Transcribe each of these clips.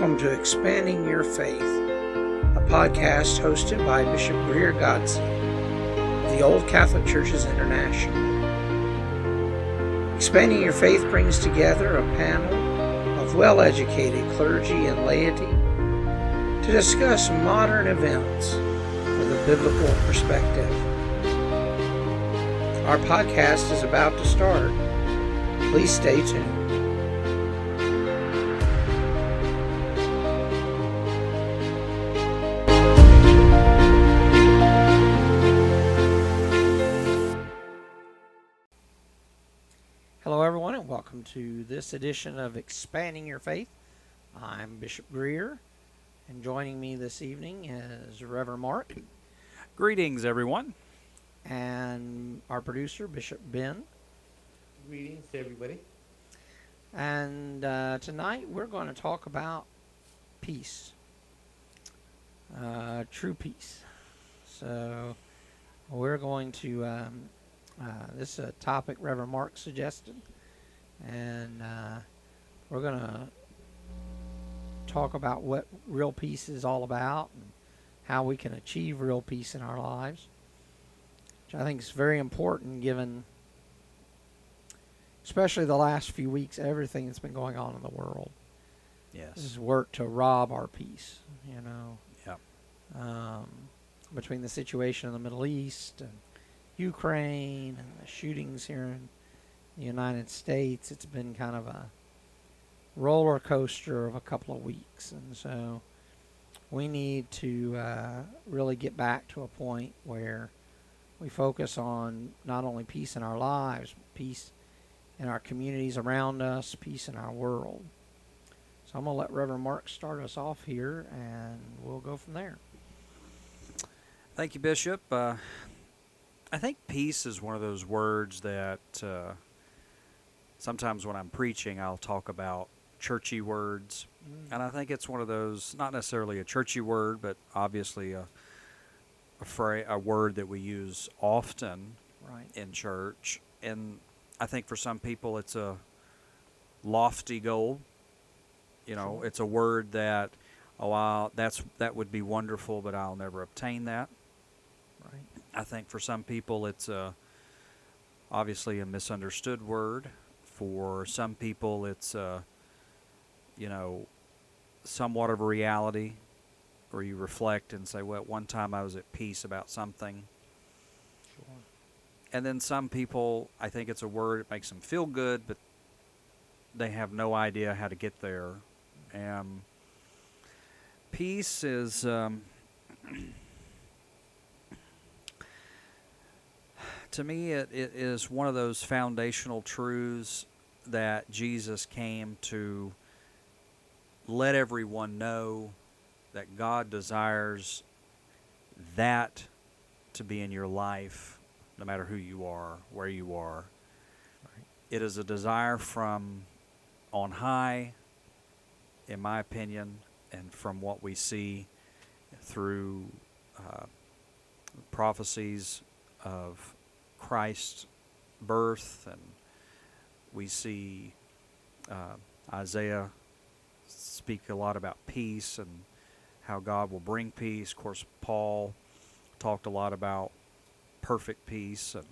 Welcome to Expanding Your Faith, a podcast hosted by Bishop Greer Godsey of the Old Catholic Churches International. Expanding Your Faith brings together a panel of well educated clergy and laity to discuss modern events with a biblical perspective. Our podcast is about to start. Please stay tuned. Welcome to this edition of Expanding Your Faith. I'm Bishop Greer, and joining me this evening is Reverend Marc Greetings, everyone. and our producer, Bishop Ben. Greetings to everybody. And uh, tonight we're going to talk about peace, uh, true peace. So we're going to, um, uh, this is a topic Reverend Marc suggested, and uh, we're going to talk about what real peace is all about and how we can achieve real peace in our lives, which I think is very important given especially the last few weeks, everything that's been going on in the world Yes. has worked to rob our peace. You know, Yep. um, between the situation in the Middle East and Ukraine and the shootings here in United States, it's been kind of a roller coaster of a couple of weeks, and so we need to uh, really get back to a point where we focus on not only peace in our lives, peace in our communities around us, peace in our world. So I'm going to let Reverend Marc start us off here, and we'll go from there. Thank you, Bishop. Uh, I think peace is one of those words that uh, sometimes when I'm preaching, I'll talk about churchy words. Mm. And I think it's one of those, not necessarily a churchy word, but obviously a, a, fra- a word that we use often Right. in church. And I think for some people it's a lofty goal. You know, Sure. it's a word that, oh, I'll, that's that would be wonderful, but I'll never obtain that. Right. I think for some people it's a, obviously a misunderstood word. For some people it's a, you know, somewhat of a reality, where you reflect and say, well, at one time I was at peace about something Sure. and then some people i think it's a word that makes them feel good but they have no idea how to get there And peace is um, to me it, it is one of those foundational truths that jesus came to let everyone know that god desires that to be in your life no matter who you are, where you are. Right. It is a desire from on high, in my opinion, and from what we see through uh, prophecies of Christ's birth, and we see uh, Isaiah speak a lot about peace and how God will bring peace. Of course, Paul talked a lot about perfect peace and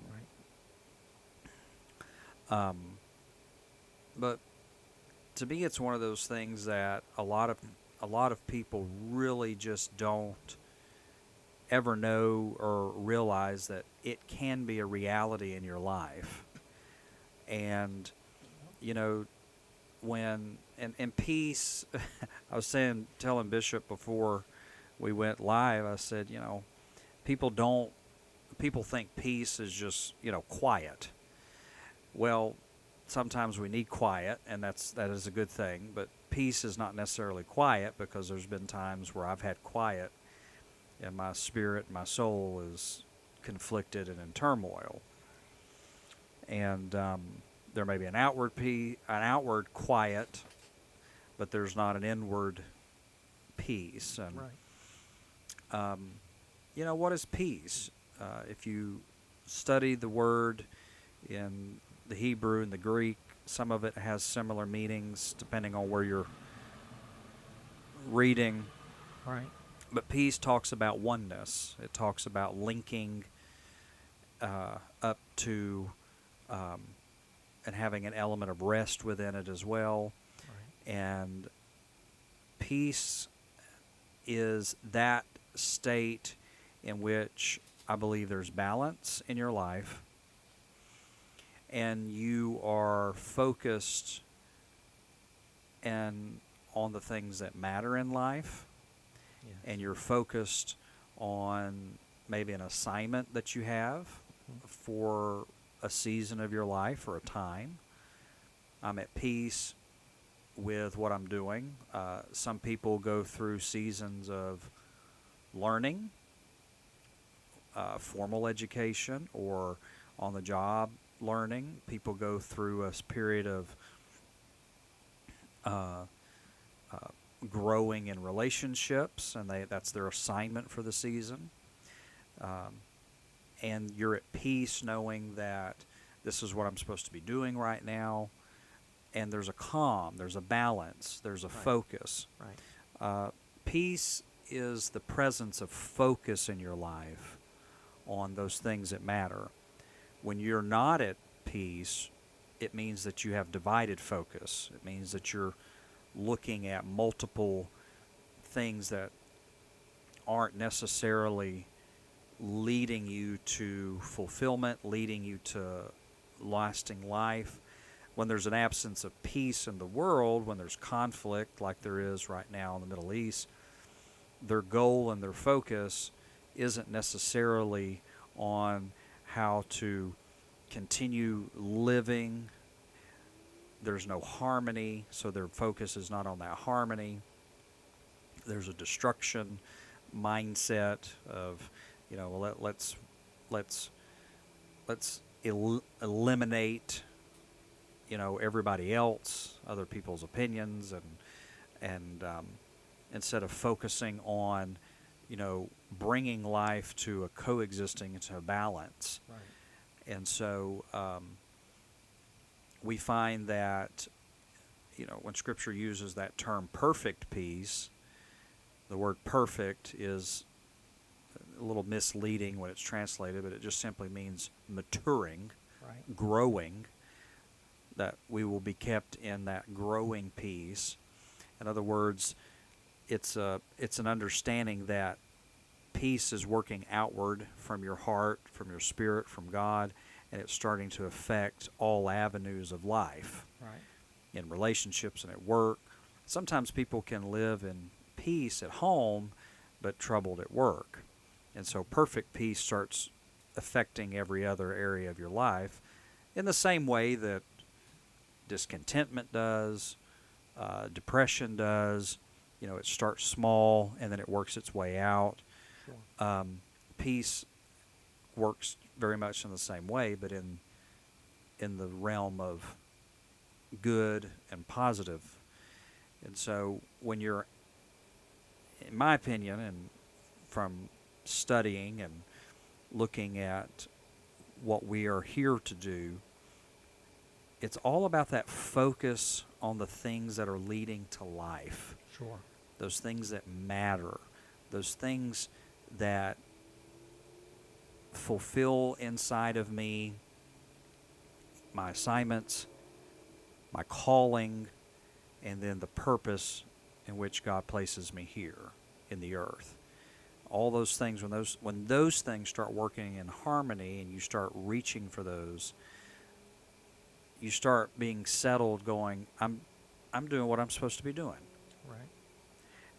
um, but to me it's one of those things that a lot of a lot of people really just don't ever know or realize that it can be a reality in your life and you know when and, and peace i was saying telling bishop before we went live i said you know people don't people think peace is just you know quiet. Well sometimes we need quiet and that's that is a good thing but peace is not necessarily quiet because there's been times where i've had quiet and my spirit my soul is conflicted and in turmoil and um, there may be an outward pe- an outward quiet but there's not an inward peace and Right. um, you know what is peace uh, if you study the word in the hebrew and the greek some of it has similar meanings depending on where you're reading, Right. but peace talks about oneness. It talks about linking uh, up to um, and having an element of rest within it as well. Right. And peace is that state in which I believe there's balance in your life and you are focused and on the things that matter in life Yes. and you're focused on maybe an assignment that you have Mhm. for a season of your life or a time. I'm at peace with what I'm doing. Uh, some people go through seasons of learning, uh, formal education, or on the job learning. People go through a period of uh, uh, growing in relationships, and they that's their assignment for the season. Um, and you're at peace knowing that this is what I'm supposed to be doing right now, and there's a calm, there's a balance, there's a Right. focus. Right. Uh, peace is the presence of focus in your life on those things that matter. When you're not at peace, it means that you have divided focus. It means that you're looking at multiple things that aren't necessarily leading you to fulfillment, leading you to lasting life. When there's an absence of peace in the world, when there's conflict like there is right now in the Middle East, their goal and their focus isn't necessarily on how to continue living. There's no harmony, so their focus is not on that harmony. There's a destruction mindset of, you know, well, let, let's let's let's el- eliminate, you know, everybody else, other people's opinions, and and um, instead of focusing on, you know, bringing life to a coexisting to a balance. Right. And so um, we find that, you know, when Scripture uses that term perfect peace, the word perfect is a little misleading when it's translated, but it just simply means maturing, Right. growing, that we will be kept in that growing peace. In other words, it's a it's an understanding that peace is working outward from your heart, from your spirit, from God, and it's starting to affect all avenues of life Right. in relationships and at work. Sometimes people can live in peace at home, but troubled at work. And so perfect peace starts affecting every other area of your life in the same way that discontentment does, uh, depression does. You know, it starts small and then it works its way out. Sure. Um, peace works very much in the same way, but in in the realm of good and positive. And so when you're in my opinion and from studying and looking at what we are here to do, it's all about that focus on the things that are leading to life Sure. those things that matter, those things that fulfill inside of me my assignments, my calling, and then the purpose in which God places me here in the earth. All those things when those when those things start working in harmony and you start reaching for those, you start being settled going, I'm I'm doing what I'm supposed to be doing Right.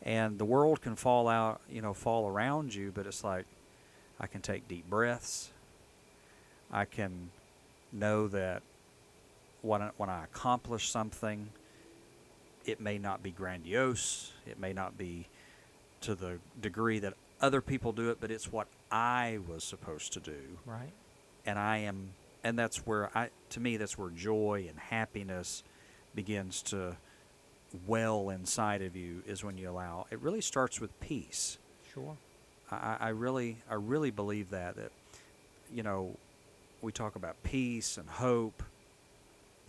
and the world can fall out, you know, fall around you, but it's like I can take deep breaths. I can know that when I, when I accomplish something, it may not be grandiose, it may not be to the degree that other people do it, but it's what I was supposed to do Right. and I am, and that's where I, to me, that's where joy and happiness begins to well inside of you is when you allow. It really starts with peace. Sure. I, I really, I really believe that that, you know, we talk about peace and hope,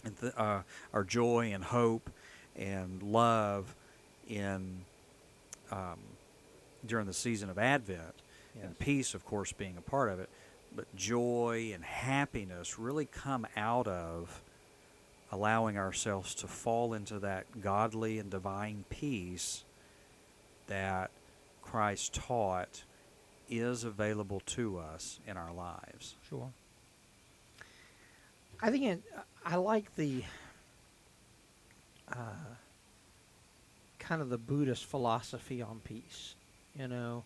and th- uh, our joy and hope, and love in um, during the season of Advent, and peace, of course, being a part of it. But joy and happiness really come out of allowing ourselves to fall into that godly and divine peace that Christ taught is available to us in our lives. Sure. I think it, I like the uh, kind of the Buddhist philosophy on peace. You know,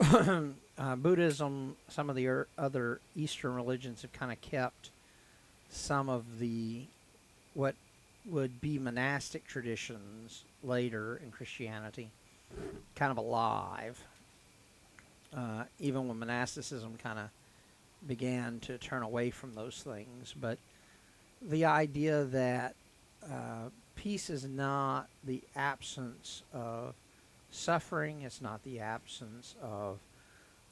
uh, Buddhism, some of the er- other Eastern religions have kind of kept some of the what would be monastic traditions later in Christianity kind of alive. Uh, even when monasticism kind of began to turn away from those things. But the idea that uh, peace is not the absence of suffering, it's not the absence of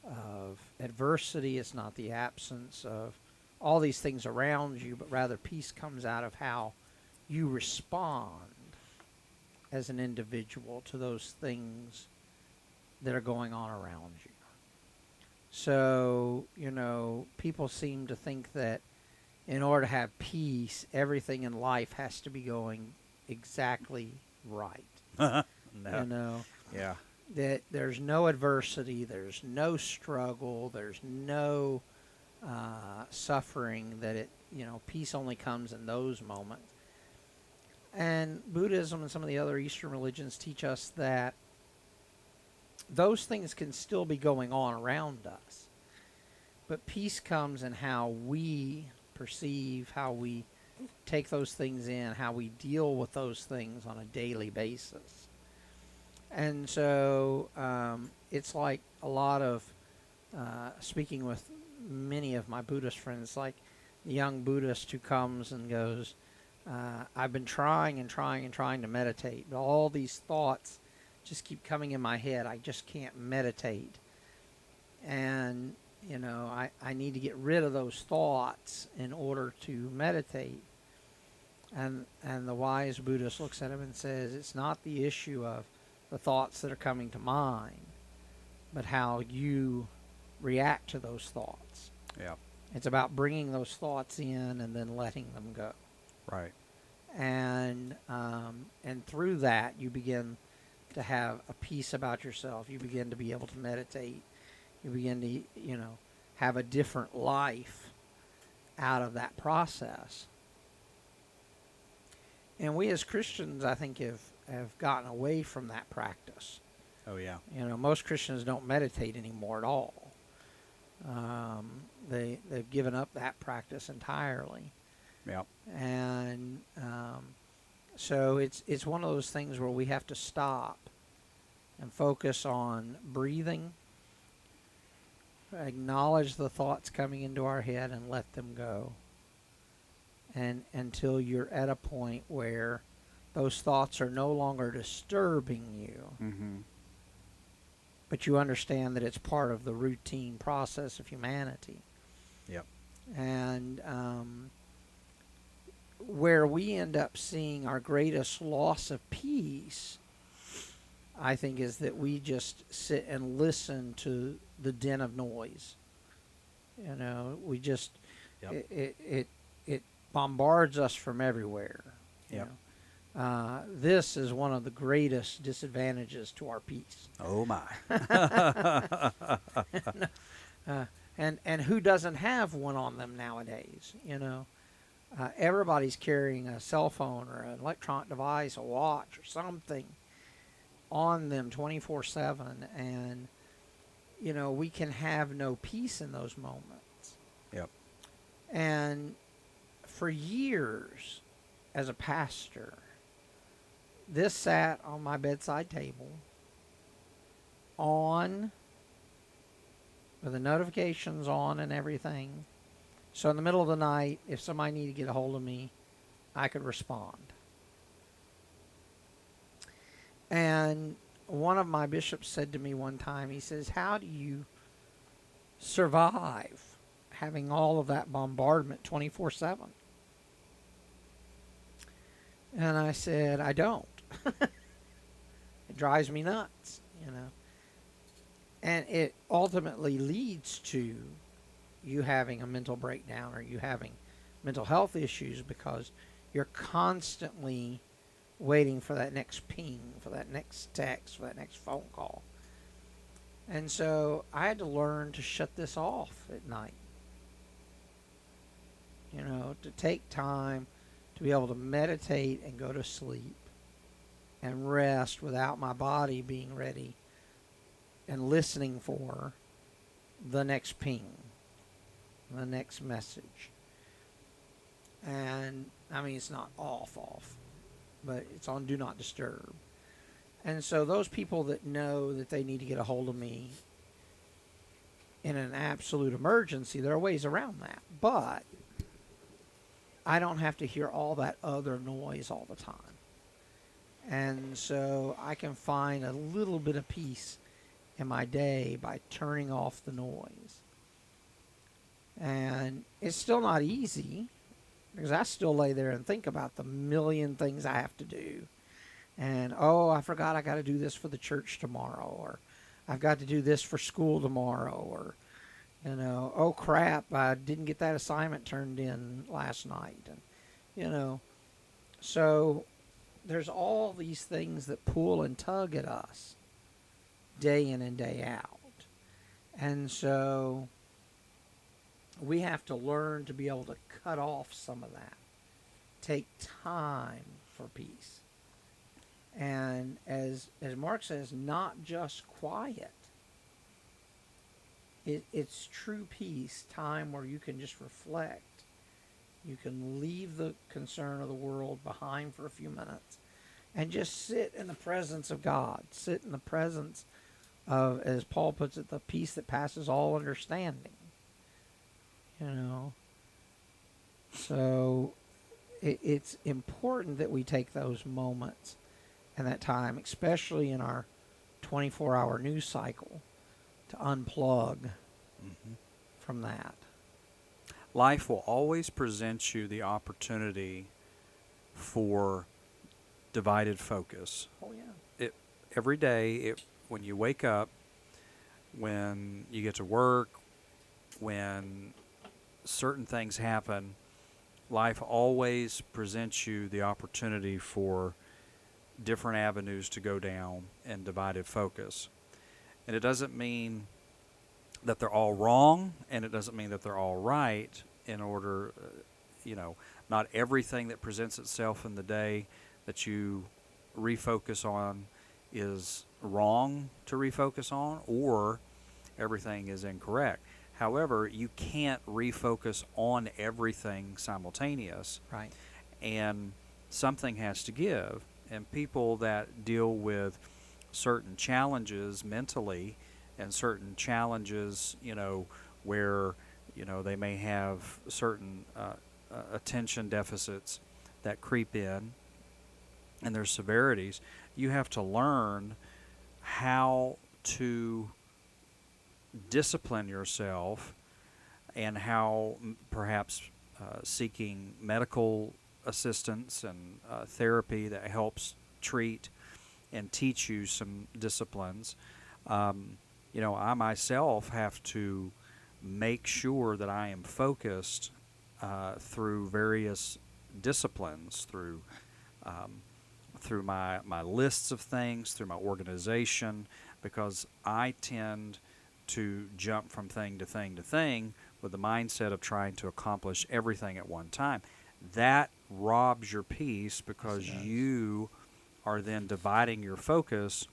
of adversity, it's not the absence of all these things around you, but rather peace comes out of how you respond as an individual to those things that are going on around you. So, you know, people seem to think that in order to have peace, everything in life has to be going exactly right. no. You know, Yeah. that there's no adversity, there's no struggle, there's no uh, suffering, that it, you know, peace only comes in those moments. And Buddhism and some of the other Eastern religions teach us that those things can still be going on around us. But peace comes in how we perceive, how we take those things in, how we deal with those things on a daily basis. And so um, it's like a lot of uh, speaking with many of my Buddhist friends, like the young Buddhist who comes and goes, uh, I've been trying and trying and trying to meditate, but all these thoughts just keep coming in my head. I just can't meditate. And, you know, I, I need to get rid of those thoughts in order to meditate. And, and the wise Buddhist looks at him and says, it's not the issue of the thoughts that are coming to mind, but how you react to those thoughts. Yeah. It's about bringing those thoughts in and then letting them go. Right. And um, and through that, you begin to have a peace about yourself. You begin to be able to meditate. You begin to, you know, have a different life out of that process. And we as Christians, I think, have, have gotten away from that practice. Oh yeah. You know, most Christians don't meditate anymore at all. Um, they they've given up that practice entirely, Yeah. and um, so it's it's one of those things where we have to stop and focus on breathing, acknowledge the thoughts coming into our head, and let them go. And until you're at a point where those thoughts are no longer disturbing you Mm-hmm. but you understand that it's part of the routine process of humanity. Yep. And um, where we end up seeing our greatest loss of peace, I think, is that we just sit and listen to the din of noise. You know, we just Yep. it, it it it bombards us from everywhere. know. Uh, this is one of the greatest disadvantages to our peace. Oh my. uh, and and who doesn't have one on them nowadays? You know, uh, everybody's carrying a cell phone or an electronic device, a watch or something on them twenty four seven, and you know we can have no peace in those moments. Yep. And for years, as a pastor, this sat on my bedside table on with the notifications on and everything. So in the middle of the night, if somebody needed to get a hold of me, I could respond. And one of my bishops said to me one time, he says, How do you survive having all of that bombardment 24 7? And I said, I don't. it drives me nuts. you know. And it ultimately leads to you having a mental breakdown or you having mental health issues because you're constantly waiting for that next ping, for that next text, for that next phone call. And so I had to learn to shut this off at night. You know, to take time to be able to meditate and go to sleep and rest without my body being ready and listening for the next ping, the next message. And I mean, it's not off, off, but it's on do not disturb. And so, those people that know that they need to get a hold of me in an absolute emergency, there are ways around that. But I don't have to hear all that other noise all the time. And so I can find a little bit of peace in my day by turning off the noise. And it's still not easy because I still lay there and think about the million things I have to do. And oh, I forgot I got to do this for the church tomorrow, or I've got to do this for school tomorrow, or you know, oh crap, I didn't get that assignment turned in last night, and you know, so there's all these things that pull and tug at us day in and day out. And so we have to learn to be able to cut off some of that. Take time for peace. And as as Marc says, not just quiet. It, it's true peace, time where you can just reflect. You can leave the concern of the world behind for a few minutes and just sit in the presence of God. Sit in the presence of, as Paul puts it, the peace that passes all understanding. You know, so it, it's important that we take those moments and that time, especially in our 24 hour news cycle, to unplug Mhm. from that. Life will always present you the opportunity for divided focus. Oh, yeah. It every day it when you wake up, when you get to work, when certain things happen, life always presents you the opportunity for different avenues to go down and divided focus. And it doesn't mean that they're all wrong, and it doesn't mean that they're all right. In order, uh, you know, not everything that presents itself in the day that you refocus on is wrong to refocus on, or everything is incorrect. However, you can't refocus on everything simultaneous Right. and something has to give. And people that deal with certain challenges mentally and certain challenges, you know, where you know they may have certain uh, uh, attention deficits that creep in, and their severities, you have to learn how to discipline yourself and how perhaps uh, seeking medical assistance and uh, therapy that helps treat and teach you some disciplines. Um, you know, I myself have to make sure that I am focused uh, through various disciplines, through um, through my, my lists of things, through my organization, because I tend to jump from thing to thing to thing with the mindset of trying to accomplish everything at one time. That robs your peace because does. you are then dividing your focus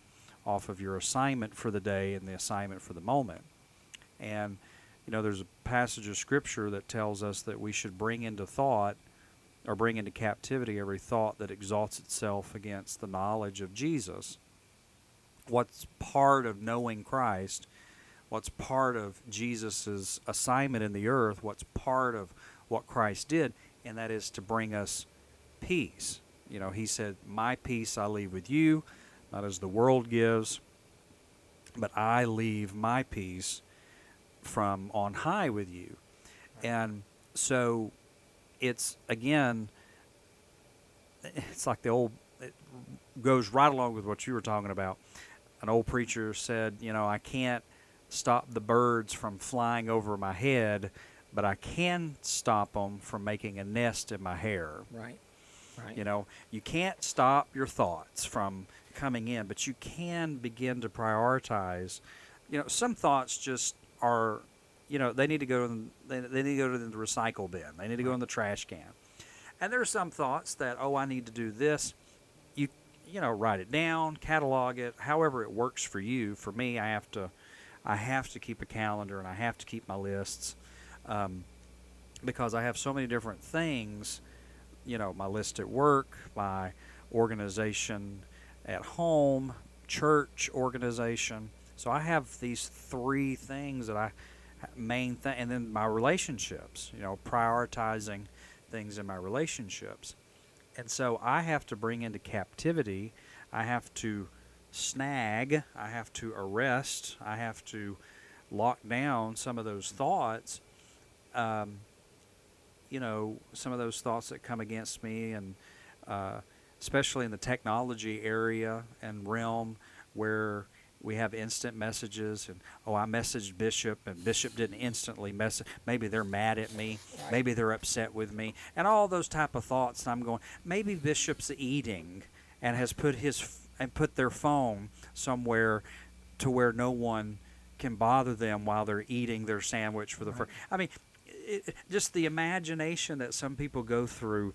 off of your assignment for the day and the assignment for the moment. And, you know, there's a passage of scripture that tells us that we should bring into thought or bring into captivity every thought that exalts itself against the knowledge of Jesus. What's part of knowing Christ, what's part of Jesus' assignment in the earth, what's part of what Christ did, and that is to bring us peace. You know, he said, My peace I leave with you, not as the world gives, but I leave my peace from on high with you. And so it's again it's like the old it goes right along with what you were talking about an old preacher said, you know, I can't stop the birds from flying over my head, but I can stop them from making a nest in my hair. Right. Right. You know, you can't stop your thoughts from coming in, but you can begin to prioritize. You know, some thoughts just are, you know, they need to go. In, they, they need to go to the recycle bin. They need to go in the trash can. And there are some thoughts that, oh, I need to do this. You, you know, write it down, catalog it, however it works for you. For me, I have to, I have to keep a calendar and I have to keep my lists, um, because I have so many different things you know, my list at work, my organization at home, church organization. So I have these three things that I main thing, and then my relationships. You know, prioritizing things in my relationships, and so I have to bring into captivity. I have to snag. I have to arrest. I have to lock down some of those thoughts. Um, you know some of those thoughts that come against me, and uh, especially in the technology area and realm where we have instant messages and oh i messaged bishop and bishop didn't instantly message maybe they're mad at me maybe they're upset with me and all those type of thoughts and i'm going maybe bishop's eating and has put his f- and put their phone somewhere to where no one can bother them while they're eating their sandwich for the Right. first i mean it, just the imagination that some people go through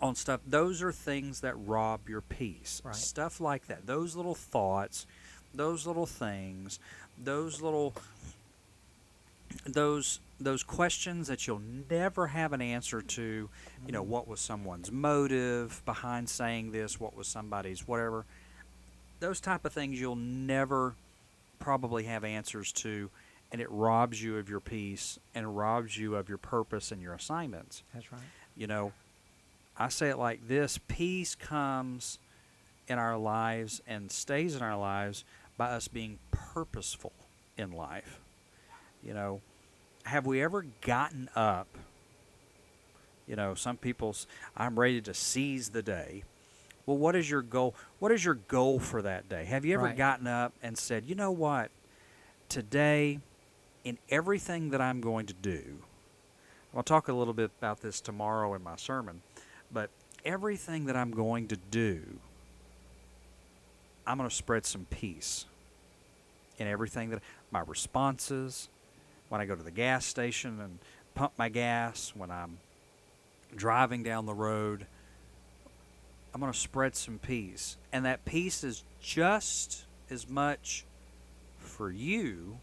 on stuff those are things that rob your peace. Right. stuff like that. Those little thoughts those little things those little those those questions that you'll never have an answer to you know mm-hmm. what was someone's motive behind saying this what was somebody's whatever. Those type of things you'll never probably have answers to and it robs you of your peace and robs you of your purpose and your assignments That's right. you know, I say it like this peace comes in our lives and stays in our lives by us being purposeful in life. You know, have we ever gotten up? You know, some people's, I'm ready to seize the day. Well, what is your goal? What is your goal for that day? Have you ever Right. gotten up and said, you know what? Today, in everything that I'm going to do, I'll talk a little bit about this tomorrow in my sermon, but everything that I'm going to do, I'm going to spread some peace in everything that my responses, when I go to the gas station and pump my gas, when I'm driving down the road, I'm going to spread some peace. And that peace is just as much for you,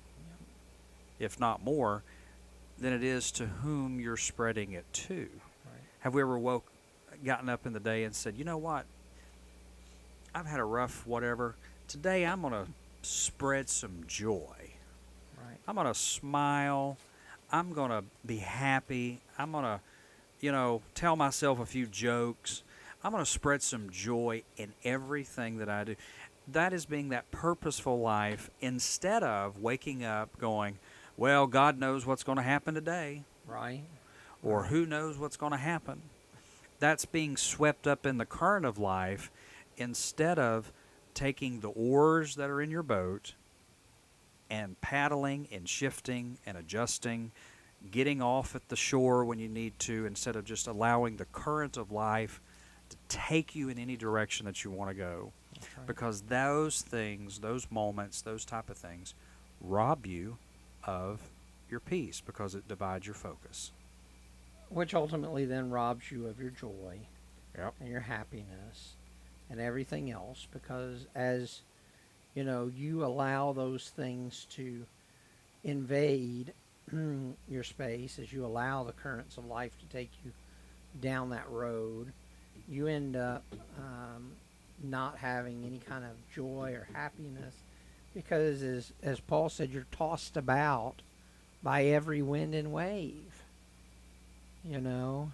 if not more, than it is to whom you're spreading it to. Right. Have we ever woke, gotten up in the day and said, you know what? I've had a rough whatever. Today I'm going to spread some joy. Right. I'm going to smile. I'm going to be happy. I'm going to, you know, tell myself a few jokes. I'm going to spread some joy in everything that I do. That is being that purposeful life instead of waking up going, well, God knows what's going to happen today Right. or who knows what's going to happen. That's being swept up in the current of life instead of taking the oars that are in your boat and paddling and shifting and adjusting, getting off at the shore when you need to instead of just allowing the current of life to take you in any direction that you want to go. Right. Because those things, those moments, those type of things rob you of your peace because it divides your focus. Which ultimately then robs you of your joy Yep. and your happiness and everything else because as you know you allow those things to invade your space as you allow the currents of life to take you down that road you end up um, not having any kind of joy or happiness because as as paul said you're tossed about by every wind and wave you know?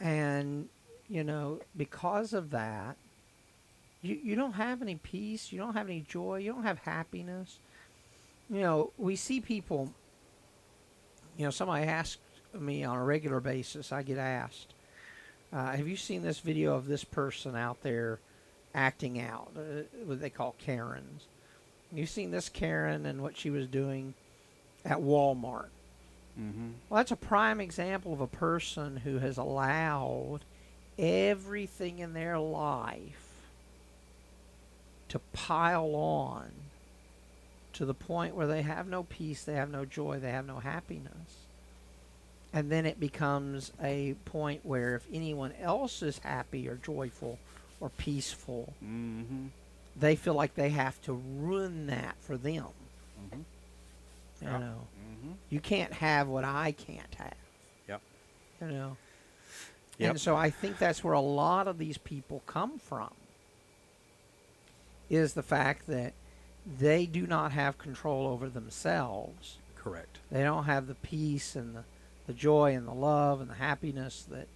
And you know because of that you you don't have any peace you don't have any joy you don't have happiness. You know we see people you know somebody asked me on a regular basis i get asked uh, have you seen this video of this person out there acting out, uh, what they call Karens. You've seen this Karen and what she was doing at Walmart. Mm-hmm. Well, that's a prime example of a person who has allowed everything in their life to pile on to the point where they have no peace, they have no joy, they have no happiness. And then it becomes a point where if anyone else is happy or joyful or peaceful, Mm-hmm. They feel like they have to ruin that for them. Mm-hmm. You Yeah. know, Mm-hmm. you can't have what I can't have. Yep. You know. Yep. And so I think that's where a lot of these people come from. Is the fact that they do not have control over themselves. Correct. They don't have the peace and the, the joy and the love and the happiness that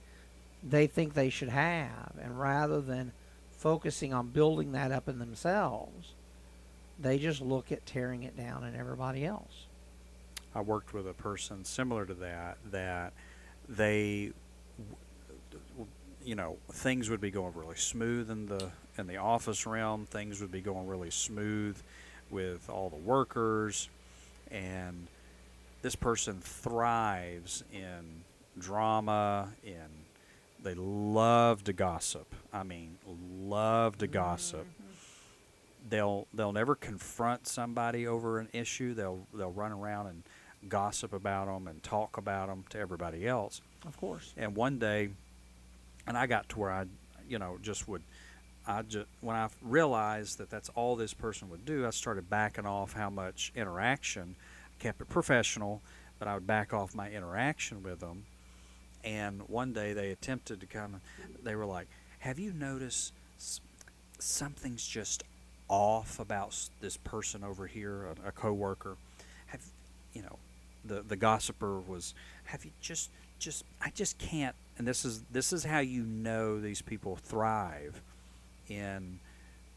they think they should have. And rather than focusing on building that up in themselves, they just look at tearing it down in everybody else. I worked with a person similar to that that they you know things would be going really smooth in the in the office realm things would be going really smooth with all the workers and this person thrives in drama in they love to gossip i mean love to gossip mm-hmm. they'll they'll never confront somebody over an issue. They'll they'll run around and gossip about them and talk about them to everybody else. Of course. And one day, and I got to where I, you know, just would, I just when I realized that that's all this person would do, I started backing off how much interaction. I Kept it professional, but I would back off my interaction with them. And one day they attempted to kind of, they were like, "Have you noticed something's just off about this person over here, a, a coworker? Have you know?" The the gossiper was, "Have you just just I just can't." And this is this is how you know these people thrive in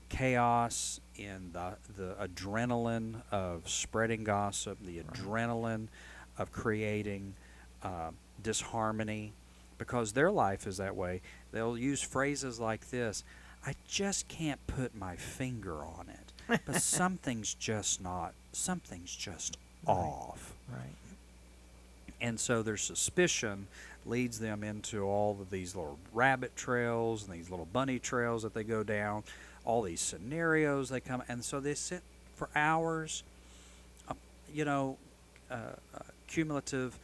chaos, in the the adrenaline of spreading gossip, the Right. adrenaline of creating uh, disharmony, because their life is that way. They'll use phrases like this: "I just can't put my finger on it, but something's just not. Something's just Right. off." Right. And so their suspicion leads them into all of these little rabbit trails and these little bunny trails that they go down, all these scenarios they come, and so they sit for hours, uh, you know, uh, uh, cumulative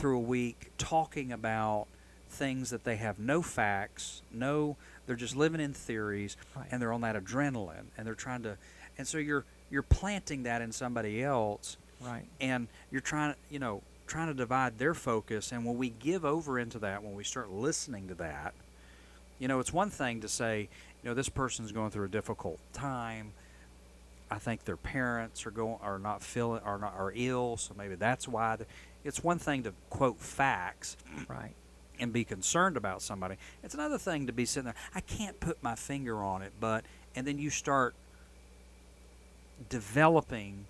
through a week, talking about things that they have no facts, no, they're just living in theories, Right. and they're on that adrenaline, and they're trying to, and so you're you're planting that in somebody else Right. and you're trying to you know trying to divide their focus and when we give over into that when we start listening to that you know it's one thing to say you know this person's going through a difficult time i think their parents are going are not feeling are not are ill so maybe that's why they- it's one thing to quote facts Right. and be concerned about somebody it's another thing to be sitting there i can't put my finger on it but and then you start developing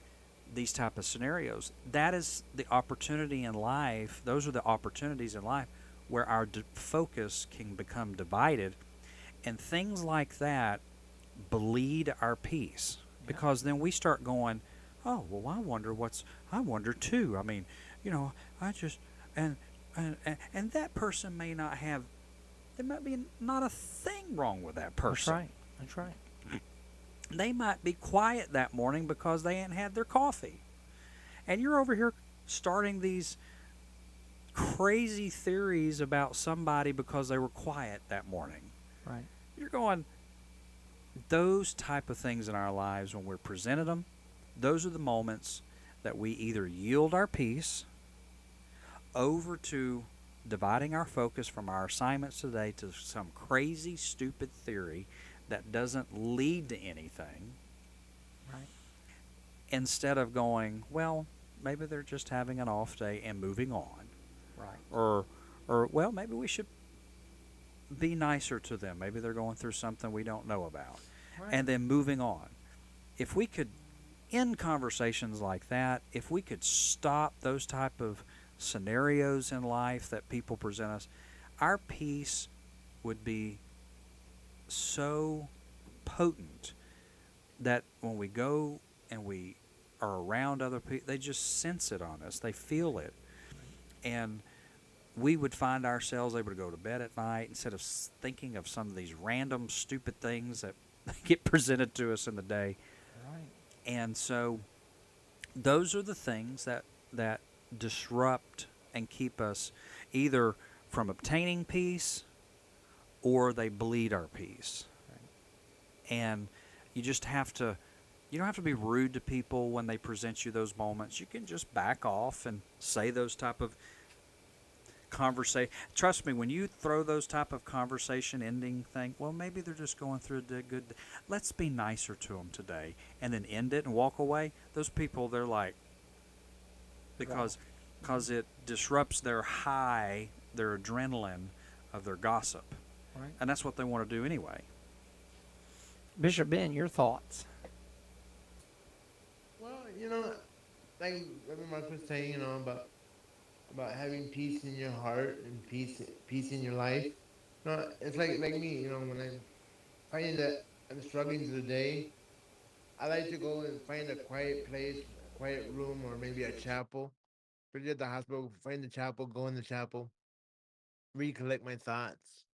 these type of scenarios that is the opportunity in life those are the opportunities in life where our d- focus can become divided and things like that bleed our peace Yeah. because then we start going oh well i wonder what's i wonder too i mean you know i just and and and, that person may not have there might be not a thing wrong with that person That's right. That's right. they might be quiet that morning because they ain't had their coffee. And you're over here starting these crazy theories about somebody because they were quiet that morning. Right. You're going those type of things in our lives when we're presented them, those are the moments that we either yield our peace over to dividing our focus from our assignments today to some crazy stupid theory that doesn't lead to anything Right. instead of going, well, maybe they're just having an off day and moving on. Right. Or or well, maybe we should be nicer to them. Maybe they're going through something we don't know about. Right. And then moving on. If we could end conversations like that, if we could stop those type of scenarios in life that people present us, our peace would be so potent that when we go and we are around other people, they just sense it on us. They feel it, and we would find ourselves able to go to bed at night instead of thinking of some of these random stupid things that get presented to us in the day. Right. And so those are the things that that disrupt and keep us either from obtaining peace or they bleed our peace. And you just have to you don't have to be rude to people when they present you those moments. You can just back off and say those type of conversation. Trust me, when you throw those type of conversation ending thing, well, maybe they're just going through a good. Let's be nicer to them today, and then end it and walk away. Those people, they're like, because because it disrupts their high, their adrenaline of their gossip, Right. and that's what they want to do anyway. Bishop Ben, your thoughts? Well, you know, like Reverend Marc was saying, you know, about about having peace in your heart and peace peace in your life. No, it's like like me, you know, when I'm finding that I'm struggling through the day, I like to go and find a quiet place, a quiet room, or maybe a chapel. You're at the hospital, find the chapel, go in the chapel, recollect my thoughts,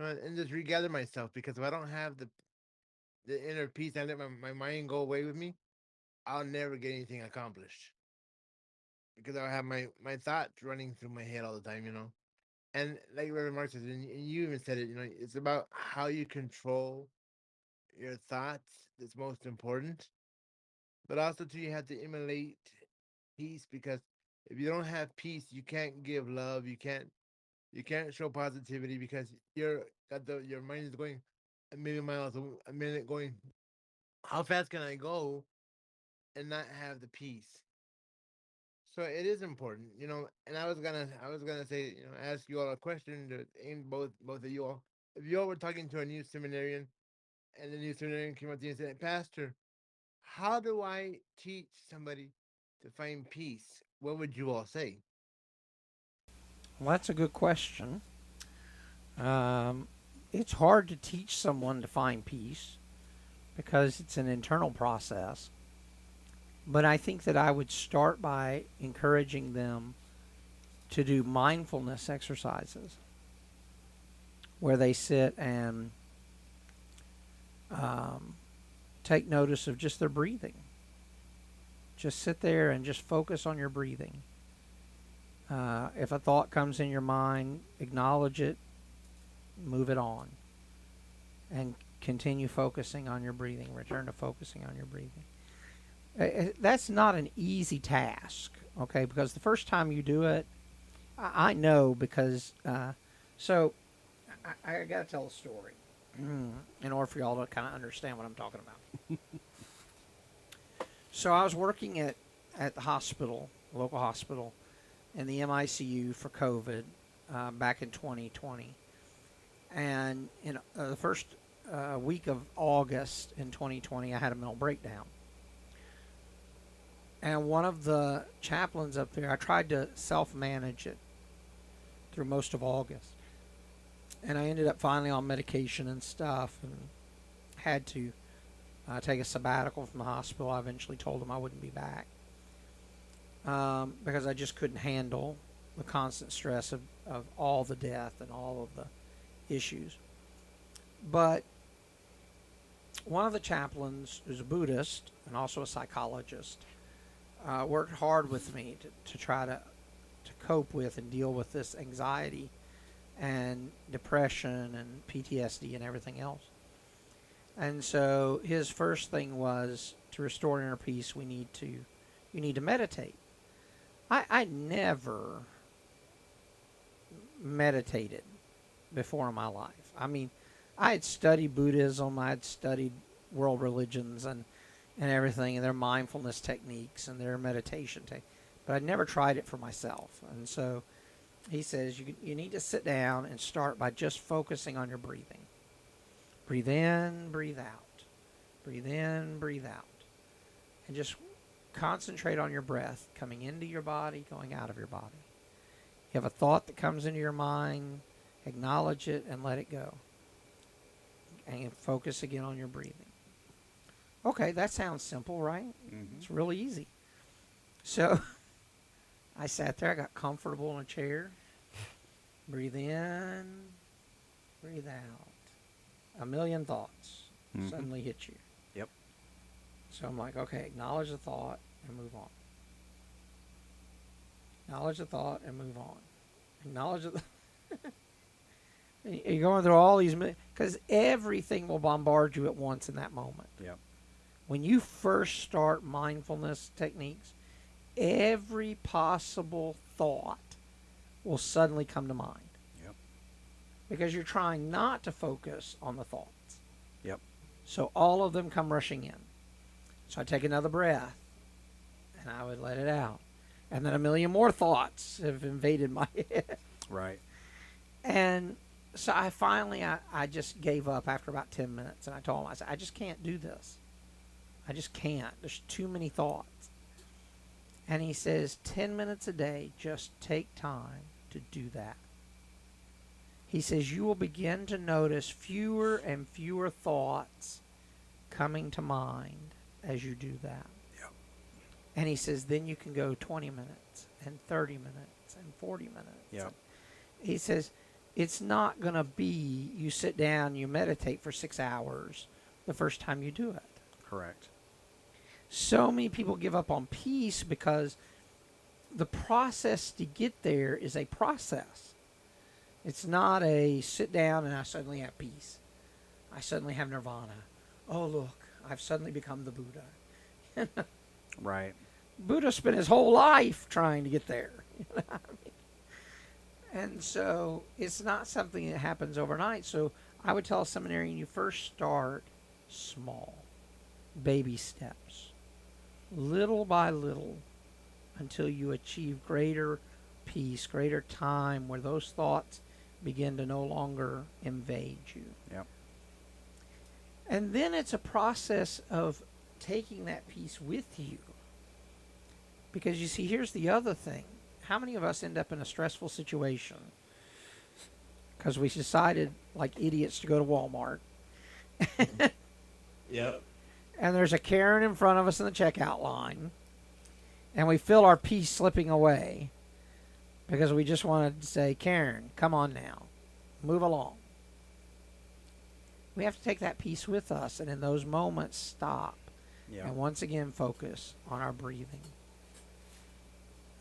uh, and just regather myself. Because if I don't have the the inner peace, I let my, my mind go away with me. I'll never get anything accomplished because I'll have my my thoughts running through my head all the time, you know. And like Reverend Marc says, and you even said it, you know, it's about how you control your thoughts that's most important. But also too, you have to emulate peace because if you don't have peace, you can't give love. You can't you can't show positivity because you're got the your mind is going a million miles a, minute going. How fast can I go? and not have the peace. So it is important, you know. And I was gonna, I was gonna say, you know, ask you all a question to aim both, both of you all. If you all were talking to a new seminarian, and the new seminarian came up to you and said, "Pastor, how do I teach somebody to find peace?" What would you all say? Well, that's a good question. Um, it's hard to teach someone to find peace because it's an internal process. But I think that I would start by encouraging them to do mindfulness exercises where they sit and um, take notice of just their breathing. Just sit there and just focus on your breathing. Uh, if a thought comes in your mind, acknowledge it, move it on, and continue focusing on your breathing. Return to focusing on your breathing. Uh, uh, That's not an easy task, okay? Because the first time you do it, I, I know because, uh, so I, I got to tell a story in order for y'all to kind of understand what I'm talking about. so I was working at, at the hospital, local hospital, in the MICU for COVID uh, back in 2020. And in uh, the first uh, week of August in 2020, I had a mental breakdown. And one of the chaplains up there, I tried to self manage it through most of August. And I ended up finally on medication and stuff and had to uh, take a sabbatical from the hospital. I eventually told them I wouldn't be back um, because I just couldn't handle the constant stress of, of all the death and all of the issues. But one of the chaplains, who's a Buddhist and also a psychologist, uh, worked hard with me to, to try to, to cope with and deal with this anxiety and depression and PTSD and everything else. And so his first thing was to restore inner peace. We need to, you need to meditate. I, I never meditated before in my life. I mean, I had studied Buddhism, I had studied world religions and, and everything, and their mindfulness techniques and their meditation techniques, but I'd never tried it for myself. And so he says you, you need to sit down and start by just focusing on your breathing. Breathe in, breathe out. Breathe in, breathe out. And just concentrate on your breath coming into your body, going out of your body. You have a thought that comes into your mind, acknowledge it and let it go. and focus again on your breathing. Okay, that sounds simple, right? Mm-hmm. It's really easy. So I sat there, I got comfortable in a chair. Breathe in, breathe out. A million thoughts Mhm. suddenly hit you. Yep. So I'm like, okay, acknowledge the thought and move on. Acknowledge the thought and move on. Acknowledge the. You're going through all these because everything will bombard you at once in that moment. Yep. When you first start mindfulness techniques, every possible thought will suddenly come to mind. Yep. Because you're trying not to focus on the thoughts. Yep. So all of them come rushing in. So I take another breath and I would let it out. And then a million more thoughts have invaded my head. Right. And so I finally I, I just gave up after about 10 minutes and I told him I said I just can't do this. I just can't. There's too many thoughts. And he says 10 minutes a day just take time to do that. He says you will begin to notice fewer and fewer thoughts coming to mind as you do that. Yep. And he says then you can go 20 minutes and 30 minutes and 40 minutes. Yep. He says it's not going to be you sit down, you meditate for 6 hours the first time you do it. Correct. So many people give up on peace because the process to get there is a process. It's not a sit down and I suddenly have peace. I suddenly have nirvana. Oh, look, I've suddenly become the Buddha. Right. Buddha spent his whole life trying to get there. You know I mean? And so it's not something that happens overnight. So I would tell a seminarian you first start small, baby steps, little by little, until you achieve greater peace, greater time where those thoughts begin to no longer invade you. Yep. And then it's a process of taking that peace with you. Because you see, here's the other thing. How many of us end up in a stressful situation because we decided, like idiots, to go to Walmart, Yep. And there's a Karen in front of us in the checkout line, and we feel our peace slipping away because we just wanted to say, Karen, come on now, move along. We have to take that peace with us, and in those moments, stop Yeah. and once again focus on our breathing.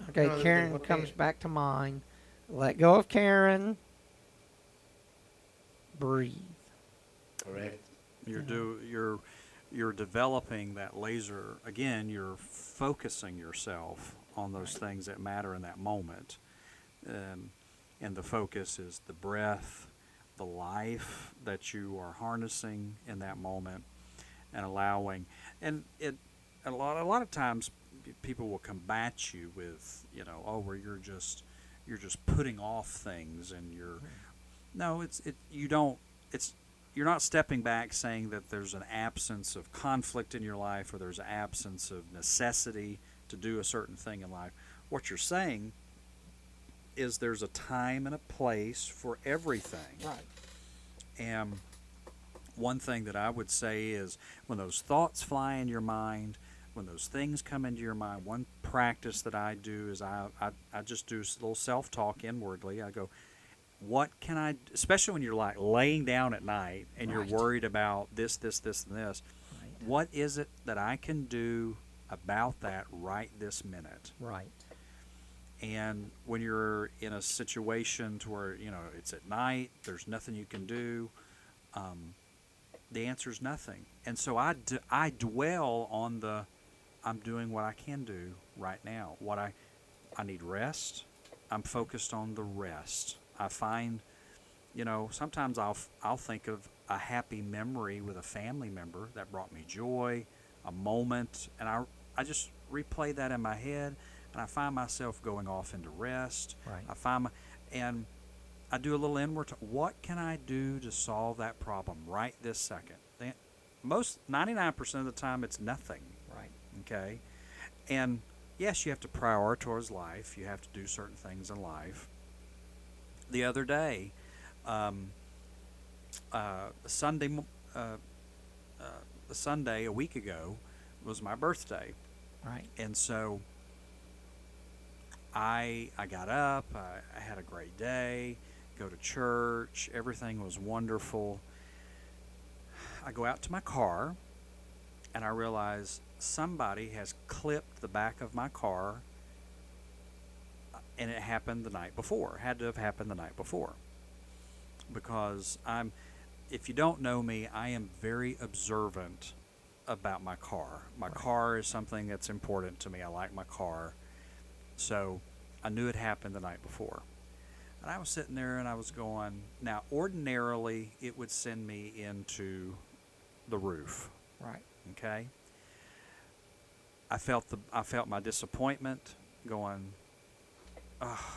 Okay, No, the- Karen okay. comes back to mind. Let go of Karen. Breathe. Correct. You're Yeah. do you're you're developing that laser again. You're focusing yourself on those things that matter in that moment, um, and the focus is the breath, the life that you are harnessing in that moment, and allowing. And it a lot a lot of times people will combat you with you know oh where you're just you're just putting off things and you're no it's it you don't it's you're not stepping back saying that there's an absence of conflict in your life or there's an absence of necessity to do a certain thing in life. What you're saying is there's a time and a place for everything. Right. And one thing that I would say is when those thoughts fly in your mind, when those things come into your mind, one practice that I do is I, I, I just do a little self talk inwardly. I go, what can I, especially when you're like laying down at night and Right. you're worried about this, this, this, and this, Right. what is it that I can do about that right this minute? Right. and when you're in a situation to where you know it's at night there's nothing you can do um, the answer is nothing and so I, d- I dwell on the i'm doing what i can do right now what i i need rest i'm focused on the rest i find you know sometimes i'll i'll think of a happy memory with a family member that brought me joy a moment and i i just replay that in my head and I find myself going off into rest. Right. I find my, and I do a little inward. T- what can I do to solve that problem right this second? Most ninety nine percent of the time, it's nothing. Right. Okay, and yes, you have to prioritize life. You have to do certain things in life. The other day, um, uh, Sunday, uh, uh, Sunday a week ago was my birthday, Right. and so I I got up. I, I had a great day. Go to church. Everything was wonderful. I go out to my car, and I realize somebody has clipped the back of my car, and it happened the night before. Had to have happened the night before. Because I'm, if you don't know me, I am very observant about my car. My Right. car is something that's important to me. I like my car. So I knew it happened the night before. And I was sitting there and I was going, now, ordinarily, it would send me into the roof. Right. Okay. I felt the I felt my disappointment going, ah.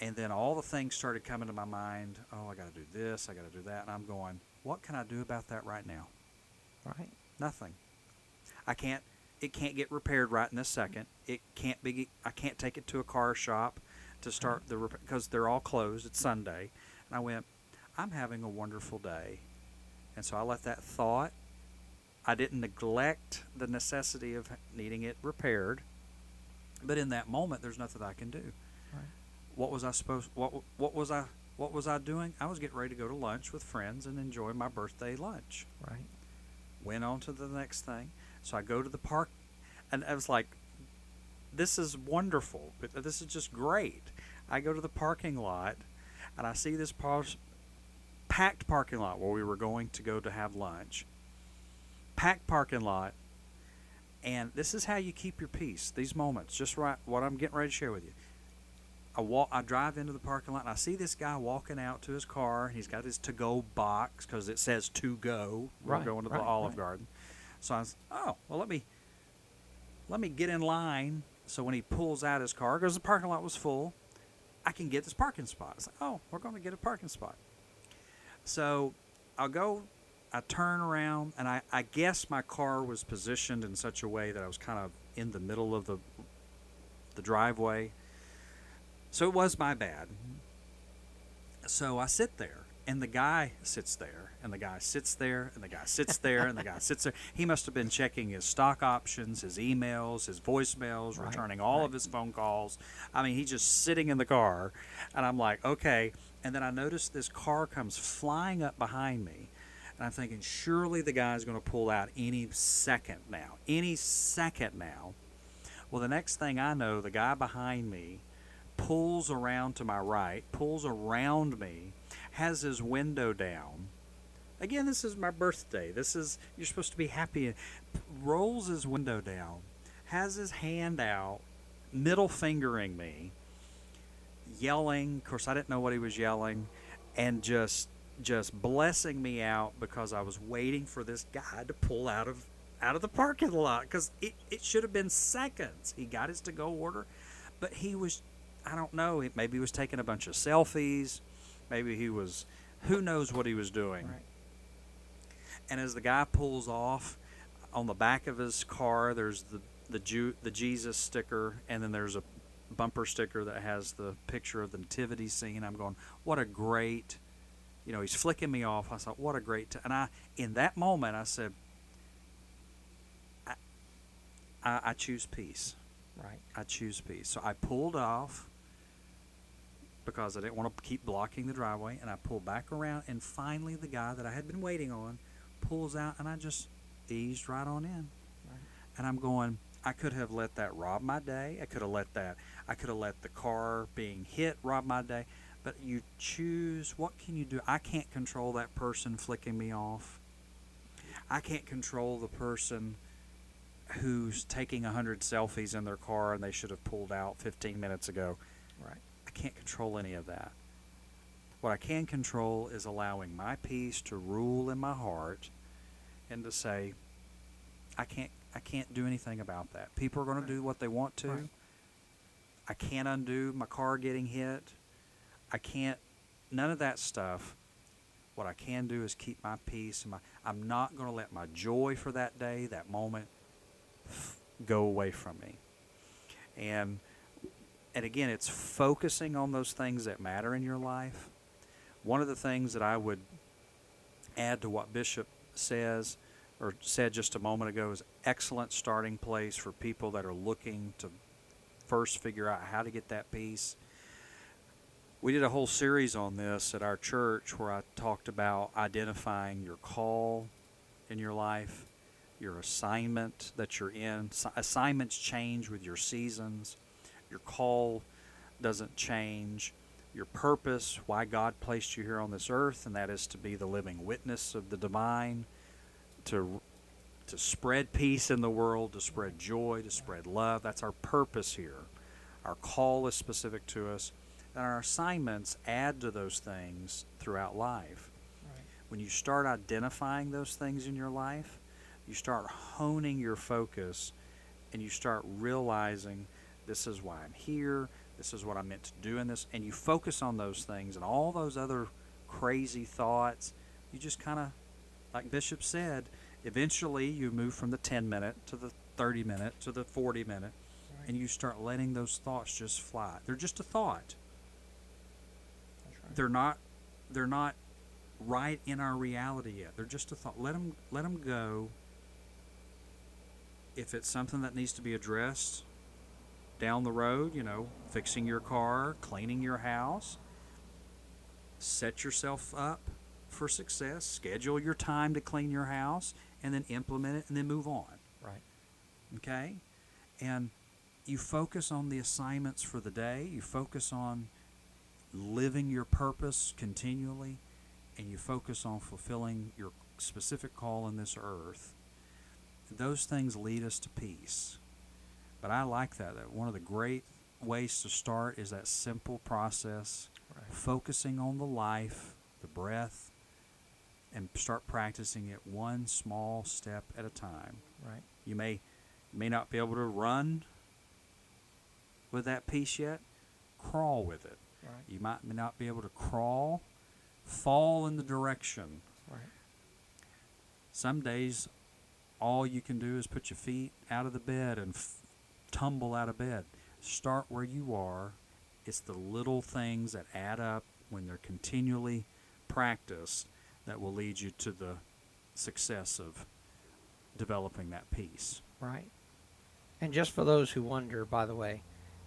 And then all the things started coming to my mind. Oh, I got to do this. I got to do that. And I'm going, what can I do about that right now? Right. Nothing. I can't. It can't get repaired right in this second. It can't be. I can't take it to a car shop to start the because they're all closed. It's Sunday, and I went. I'm having a wonderful day, and so I let that thought. I didn't neglect the necessity of needing it repaired, but in that moment, there's nothing I can do. Right. What was I supposed? What what was I? What was I doing? I was getting ready to go to lunch with friends and enjoy my birthday lunch Right. went on to the next thing. So I go to the park, and I was like, "This is wonderful. but This is just great." I go to the parking lot, and I see this packed parking lot where we were going to go to have lunch. Packed parking lot, and this is how you keep your peace. These moments, just right, what I'm getting ready to share with you. I walk, I drive into the parking lot, and I see this guy walking out to his car. He's got his to-go box because it says "to go." We're Right, going to right, the Olive right. Garden. So I was, oh, well, let me let me get in line. So when he pulls out his car, because the parking lot was full, I can get this parking spot. It's like, oh, we're going to get a parking spot. So I'll go, I turn around, and I, I guess my car was positioned in such a way that I was kind of in the middle of the the driveway. So it was my bad. So I sit there, and the guy sits there, and the guy sits there, and the guy sits there, and the guy sits there. He must have been checking his stock options, his emails, his voicemails, Right, returning all right. of his phone calls. I mean, he's just sitting in the car, and I'm like, okay. And then I notice this car comes flying up behind me, and I'm thinking, surely the guy's going to pull out any second now. Any second now. Well, the next thing I know, the guy behind me pulls around to my right, pulls around me, has his window down. Again, this is my birthday. This is, you're supposed to be happy. Rolls his window down, has his hand out, middle fingering me, yelling. Of course, I didn't know what he was yelling, and just just blessing me out because I was waiting for this guy to pull out of out of the parking lot because it, it should have been seconds. He got his to go order, but he was I don't know. Maybe he was taking a bunch of selfies. Maybe he was who knows what he was doing. Right. And as the guy pulls off, on the back of his car, there's the the Jew, the Jesus sticker, and then there's a bumper sticker that has the picture of the nativity scene. I'm going, what a great, you know, he's flicking me off. I thought, what a great, and I in that moment I said, I, I, I choose peace. Right. I choose peace. So I pulled off because I didn't want to keep blocking the driveway, and I pulled back around, and finally the guy that I had been waiting on pulls out, and I just eased right on in. Right. And I'm going, I could have let that rob my day. I could have let that, I could have let the car being hit rob my day. But you choose, what can you do? I can't control that person flicking me off. I can't control the person who's taking 100 selfies in their car and they should have pulled out 15 minutes ago. Right. I can't control any of that. What I can control is allowing my peace to rule in my heart and to say, I can't I can't do anything about that. People are going Right. to do what they want to. Right. I can't undo my car getting hit. I can't none of that stuff. What I can do is keep my peace and my I'm not going to let my joy for that day, that moment go away from me. And and again, it's focusing on those things that matter in your life. One of the things that I would add to what Bishop says or said just a moment ago is excellent starting place for people that are looking to first figure out how to get that peace. We did a whole series on this at our church where I talked about identifying your call in your life, your assignment that you're in. Assignments change with your seasons. Your call doesn't change. Your purpose, why God placed you here on this earth, and that is to be the living witness of the divine, to to spread peace in the world, to spread joy, to spread love. That's our purpose here. Our call is specific to us, and our assignments add to those things throughout life. Right. When you start identifying those things in your life, you start honing your focus and you start realizing this is why I'm here, this is what I'm meant to do in this, and you focus on those things and all those other crazy thoughts, you just kind of, like Bishop said, eventually you move from the 10 minute to the 30 minute to the 40 minute, Right. and you start letting those thoughts just fly. They're just a thought. They're not, they're not right in our reality yet. They're just a thought. Let them, let them go. If it's something that needs to be addressed down the road, you know, fixing your car, cleaning your house, set yourself up for success. Schedule your time to clean your house, and then implement it, and then move on. Right. Okay, and you focus on the assignments for the day. You focus on living your purpose continually, and you focus on fulfilling your specific call in this earth. Those things lead us to peace. But I like that. That one of the great ways to start is that simple process, Right. focusing on the life, the breath, and start practicing it one small step at a time. Right. You may may not be able to run with that peace yet. Crawl with it. Right. You might not be able to crawl. Fall in the direction. Right. Some days, all you can do is put your feet out of the bed and f- tumble out of bed. Start where you are. It's the little things that add up when they're continually practiced that will lead you to the success of developing that peace. Right. And just for those who wonder, by the way,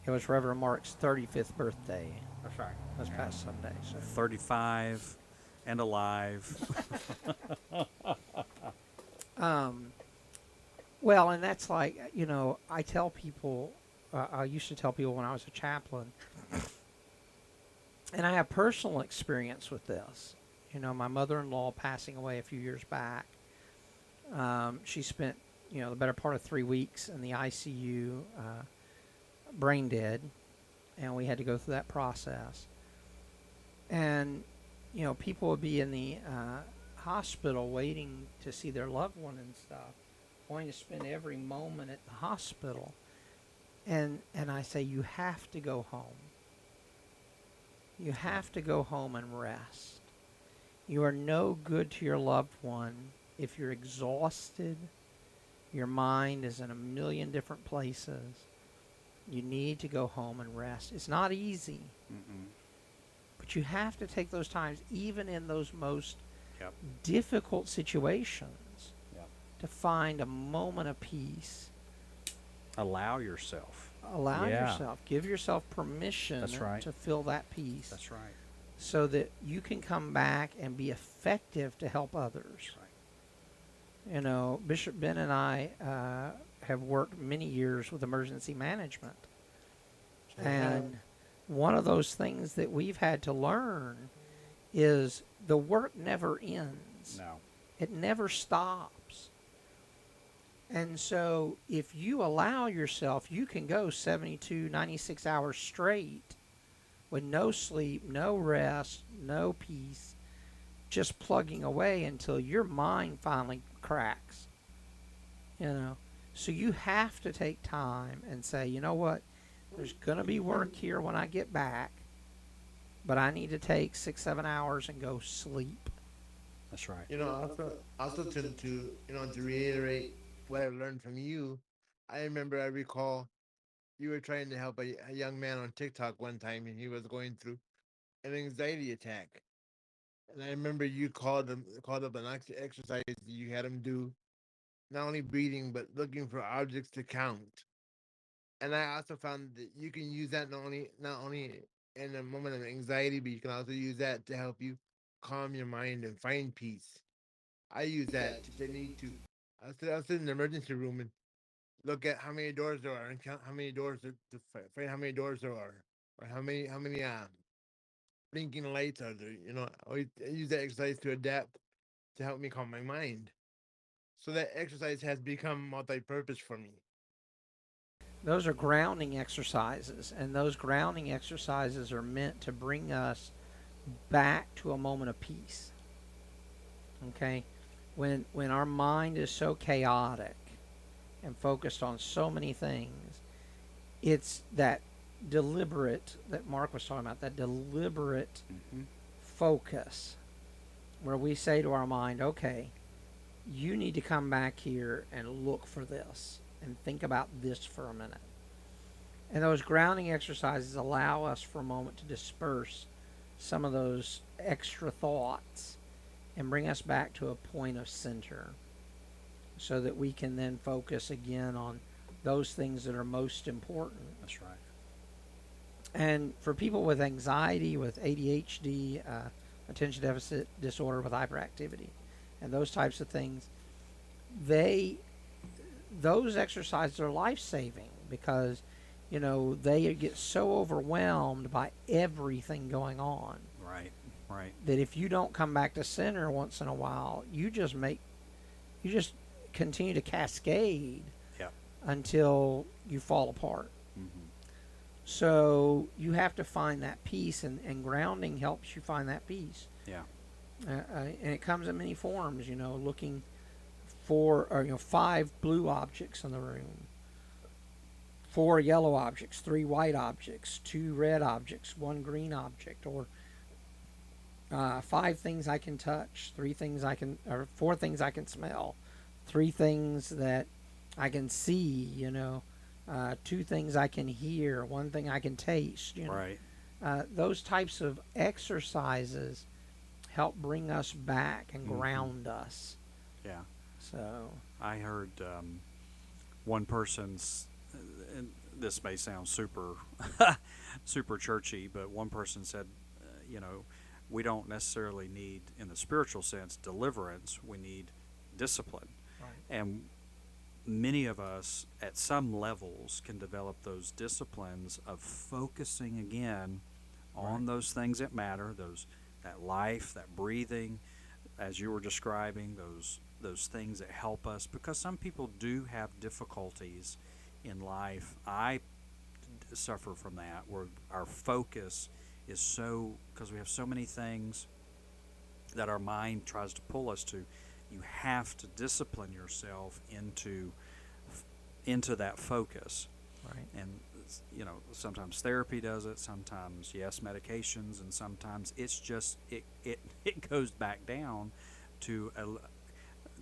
it was Reverend Marc's 35th birthday That's right. this past Sunday. So 35 and alive. Um, well, and that's like you know, I tell people, uh, I used to tell people when I was a chaplain, and I have personal experience with this. You know, my mother-in-law passing away a few years back. Um, she spent you know the better part of three weeks in the ICU, uh, brain dead, and we had to go through that process. And you know, people would be in the uh, hospital waiting to see their loved one and stuff, wanting to spend every moment at the hospital. And and I say you have to go home. You have to go home and rest. You are no good to your loved one if you're exhausted. Your mind is in a million different places. You need to go home and rest. It's not easy, Mm-mm. but you have to take those times, even in those most Yep. difficult situations Yep. to find a moment of peace. Allow yourself. Allow Yeah. yourself, give yourself permission That's right. to feel that peace That's right. so that you can come back and be effective to help others. Right. You know, Bishop Ben and I uh, have worked many years with emergency management. And one of those things that we've had to learn is the work never ends. No. It never stops. And so if you allow yourself, you can go 72, 96 hours straight with no sleep, no rest, no peace, just plugging away until your mind finally cracks. You know, so you have to take time and say, you know what? There's going to be work here when I get back, but I need to take six, seven hours and go sleep. That's right. You know, also, also to, to you know to reiterate what I learned from you, I remember I recall you were trying to help a, a young man on TikTok one time, and he was going through an anxiety attack. and I remember you called them called up an ex- exercise you had him do, not only breathing but looking for objects to count. And I also found that you can use that not only not only in a moment of anxiety, but you can also use that to help you calm your mind and find peace. I use that technique to. I was, I was in the emergency room and look at how many doors there are and count how many doors there, to find how many doors there are or how many how many um blinking lights are there. You know, I use that exercise to adapt to help me calm my mind. So that exercise has become multi-purpose for me. Those are grounding exercises, and those grounding exercises are meant to bring us back to a moment of peace. Okay? When when our mind is so chaotic and focused on so many things, it's that deliberate that Marc was talking about, that deliberate Mm-hmm. focus where we say to our mind, okay, you need to come back here and look for this and think about this for a minute. And those grounding exercises allow us for a moment to disperse some of those extra thoughts and bring us back to a point of center so that we can then focus again on those things that are most important. That's right. And for people with anxiety, with ADHD, uh, attention deficit disorder, with hyperactivity, and those types of things, they those exercises are life saving because you know they get so overwhelmed by everything going on Right. Right. that if you don't come back to center once in a while, you just make you just continue to cascade Yeah. until you fall apart. Mm-hmm. So you have to find that peace, and, and grounding helps you find that peace. Yeah. Uh, uh, and it comes in many forms, you know, looking for, or, you know, five blue objects in the room, four yellow objects, three white objects, two red objects, one green object, or uh, five things I can touch, three things I can, or four things I can smell, three things that I can see, you know, uh, two things I can hear, one thing I can taste, you know. Right. Uh, those types of exercises help bring us back and Mhm. ground us. Yeah. So, I heard um, one person's, and this may sound super, super churchy, but one person said, uh, you know, we don't necessarily need, in the spiritual sense, deliverance. We need discipline. Right. And many of us, at some levels, can develop those disciplines of focusing again on Right. those things that matter, those that life, that breathing, as you were describing, those those things that help us. Because some people do have difficulties in life. I suffer from that, where our focus is so because we have so many things that our mind tries to pull us to. You have to discipline yourself into into that focus right. and you know sometimes therapy does it sometimes yes medications and sometimes it's just it it, it goes back down to a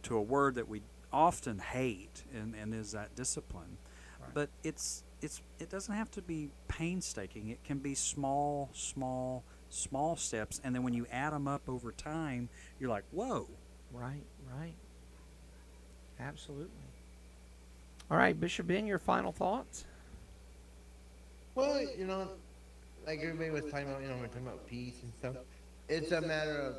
to a word that we often hate and, and is that discipline Right. but it's it's it doesn't have to be painstaking it can be small small small steps and then when you add them up over time you're like whoa Right, right. Absolutely. All right, Bishop Ben, your final thoughts? Well, you know, like everybody was talking about, you know, we're talking about peace and stuff. It's a matter of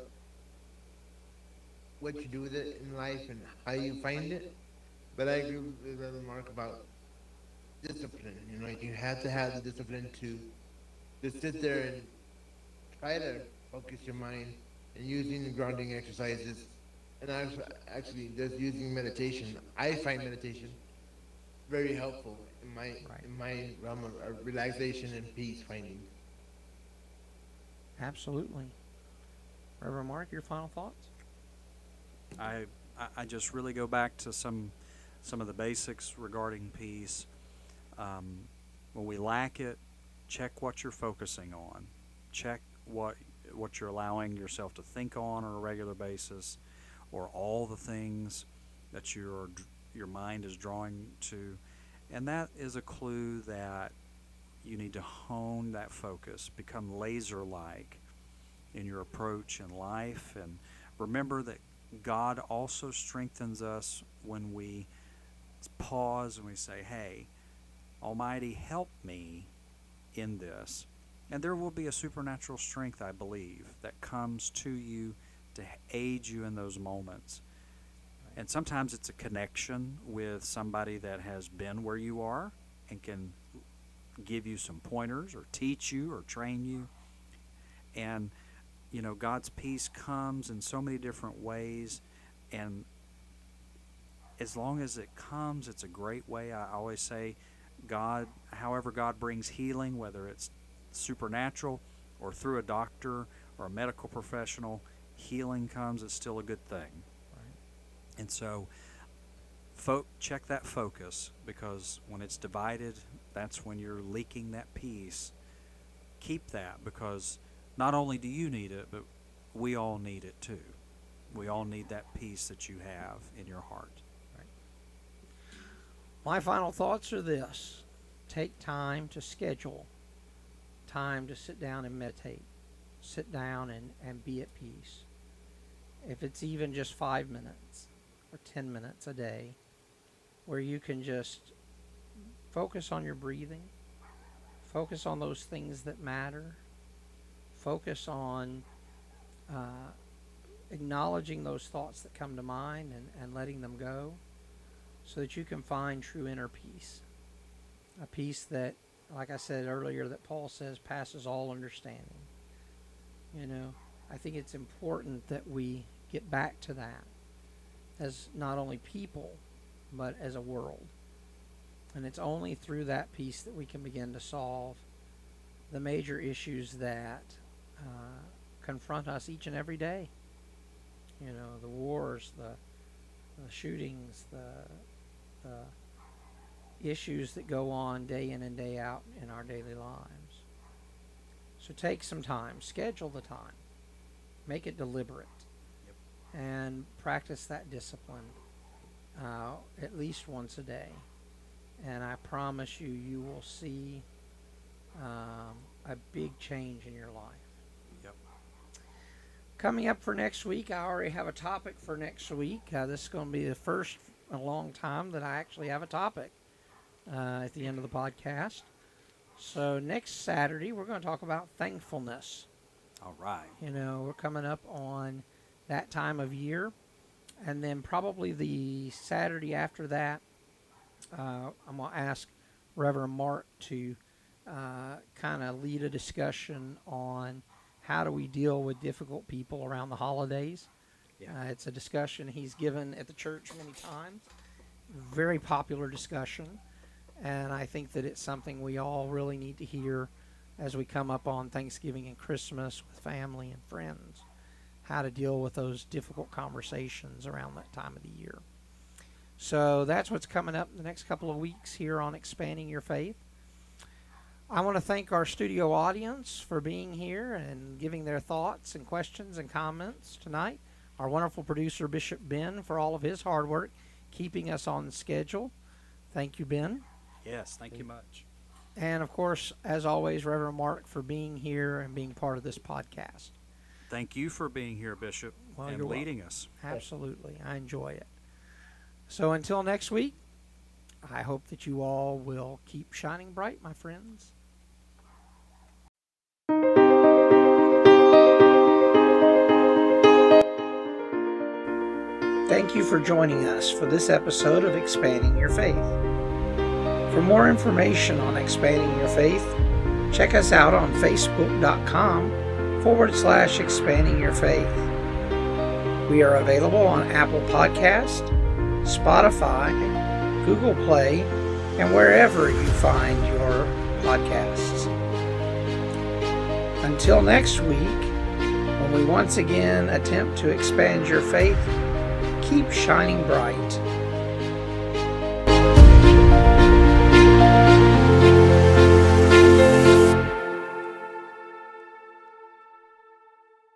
what you do with it in life and how you find it. But I agree with Brother Marc about discipline. You know, you have to have the discipline to to sit there and try to focus your mind and using the grounding exercises. And I actually just using meditation. I find meditation very helpful in my Right. in my realm of uh, relaxation and peace finding. Absolutely. Reverend Marc, your final thoughts? I, I I just really go back to some some of the basics regarding peace. Um, when we lack it, check what you're focusing on. Check what what you're allowing yourself to think on on a regular basis, or all the things that your your mind is drawing to, and that is a clue that you need to hone that focus, become laser like, in your approach in life. And remember that God also strengthens us when we pause and we say, Hey, Almighty, help me in this. And there will be a supernatural strength, I believe, that comes to you to aid you in those moments. And sometimes it's a connection with somebody that has been where you are and can give you some pointers or teach you or train you. And, you know, God's peace comes in so many different ways. And as long as it comes, it's a great way. I always say, God, however, God brings healing, whether it's supernatural or through a doctor or a medical professional, healing comes, it's still a good thing. And so, fo- check that focus because when it's divided, that's when you're leaking that peace. Keep that because not only do you need it, but we all need it too. We all need that peace that you have in your heart. My final thoughts are this take time to schedule time to sit down and meditate, sit down and, and be at peace. If it's even just five minutes or 10 minutes a day, where you can just focus on your breathing, focus on those things that matter, focus on uh, acknowledging those thoughts that come to mind and, and letting them go so that you can find true inner peace. A peace that, like I said earlier, that Paul says passes all understanding. You know, I think it's important that we get back to that as not only people, but as a world. And it's only through that peace that we can begin to solve the major issues that uh, confront us each and every day. You know, the wars, the, the shootings, the, the issues that go on day in and day out in our daily lives. So take some time, schedule the time, make it deliberate. And practice that discipline uh, at least once a day. And I promise you, you will see um, a big change in your life. Yep. Coming up for next week, I already have a topic for next week. Uh, this is going to be the first in a long time that I actually have a topic uh, at the end of the podcast. So next Saturday, we're going to talk about thankfulness. All right. You know, we're coming up on that time of year. And then probably the Saturday after that, uh, I'm going to ask Reverend Marc to uh, kind of lead a discussion on how do we deal with difficult people around the holidays. Yeah. Uh, it's a discussion he's given at the church many times. Very popular discussion. And I think that it's something we all really need to hear as we come up on Thanksgiving and Christmas with family and friends. How to deal with those difficult conversations around that time of the year. So that's what's coming up in the next couple of weeks here on Expanding Your Faith. I want to thank our studio audience for being here and giving their thoughts and questions and comments tonight. Our wonderful producer, Bishop Ben, for all of his hard work keeping us on schedule. Thank you, Ben. Yes. Thank you much. And of course, as always, Reverend Marc for being here and being part of this podcast. Thank you for being here, Bishop, Well, and you're welcome. leading us. Absolutely. I enjoy it. So until next week, I hope that you all will keep shining bright, my friends. Thank you for joining us for this episode of Expanding Your Faith. For more information on Expanding Your Faith, check us out on facebook.com forward slash expanding your faith. We are available on Apple Podcast, Spotify, Google Play, and wherever you find your podcasts. Until next week, when we once again attempt to expand your faith, keep shining bright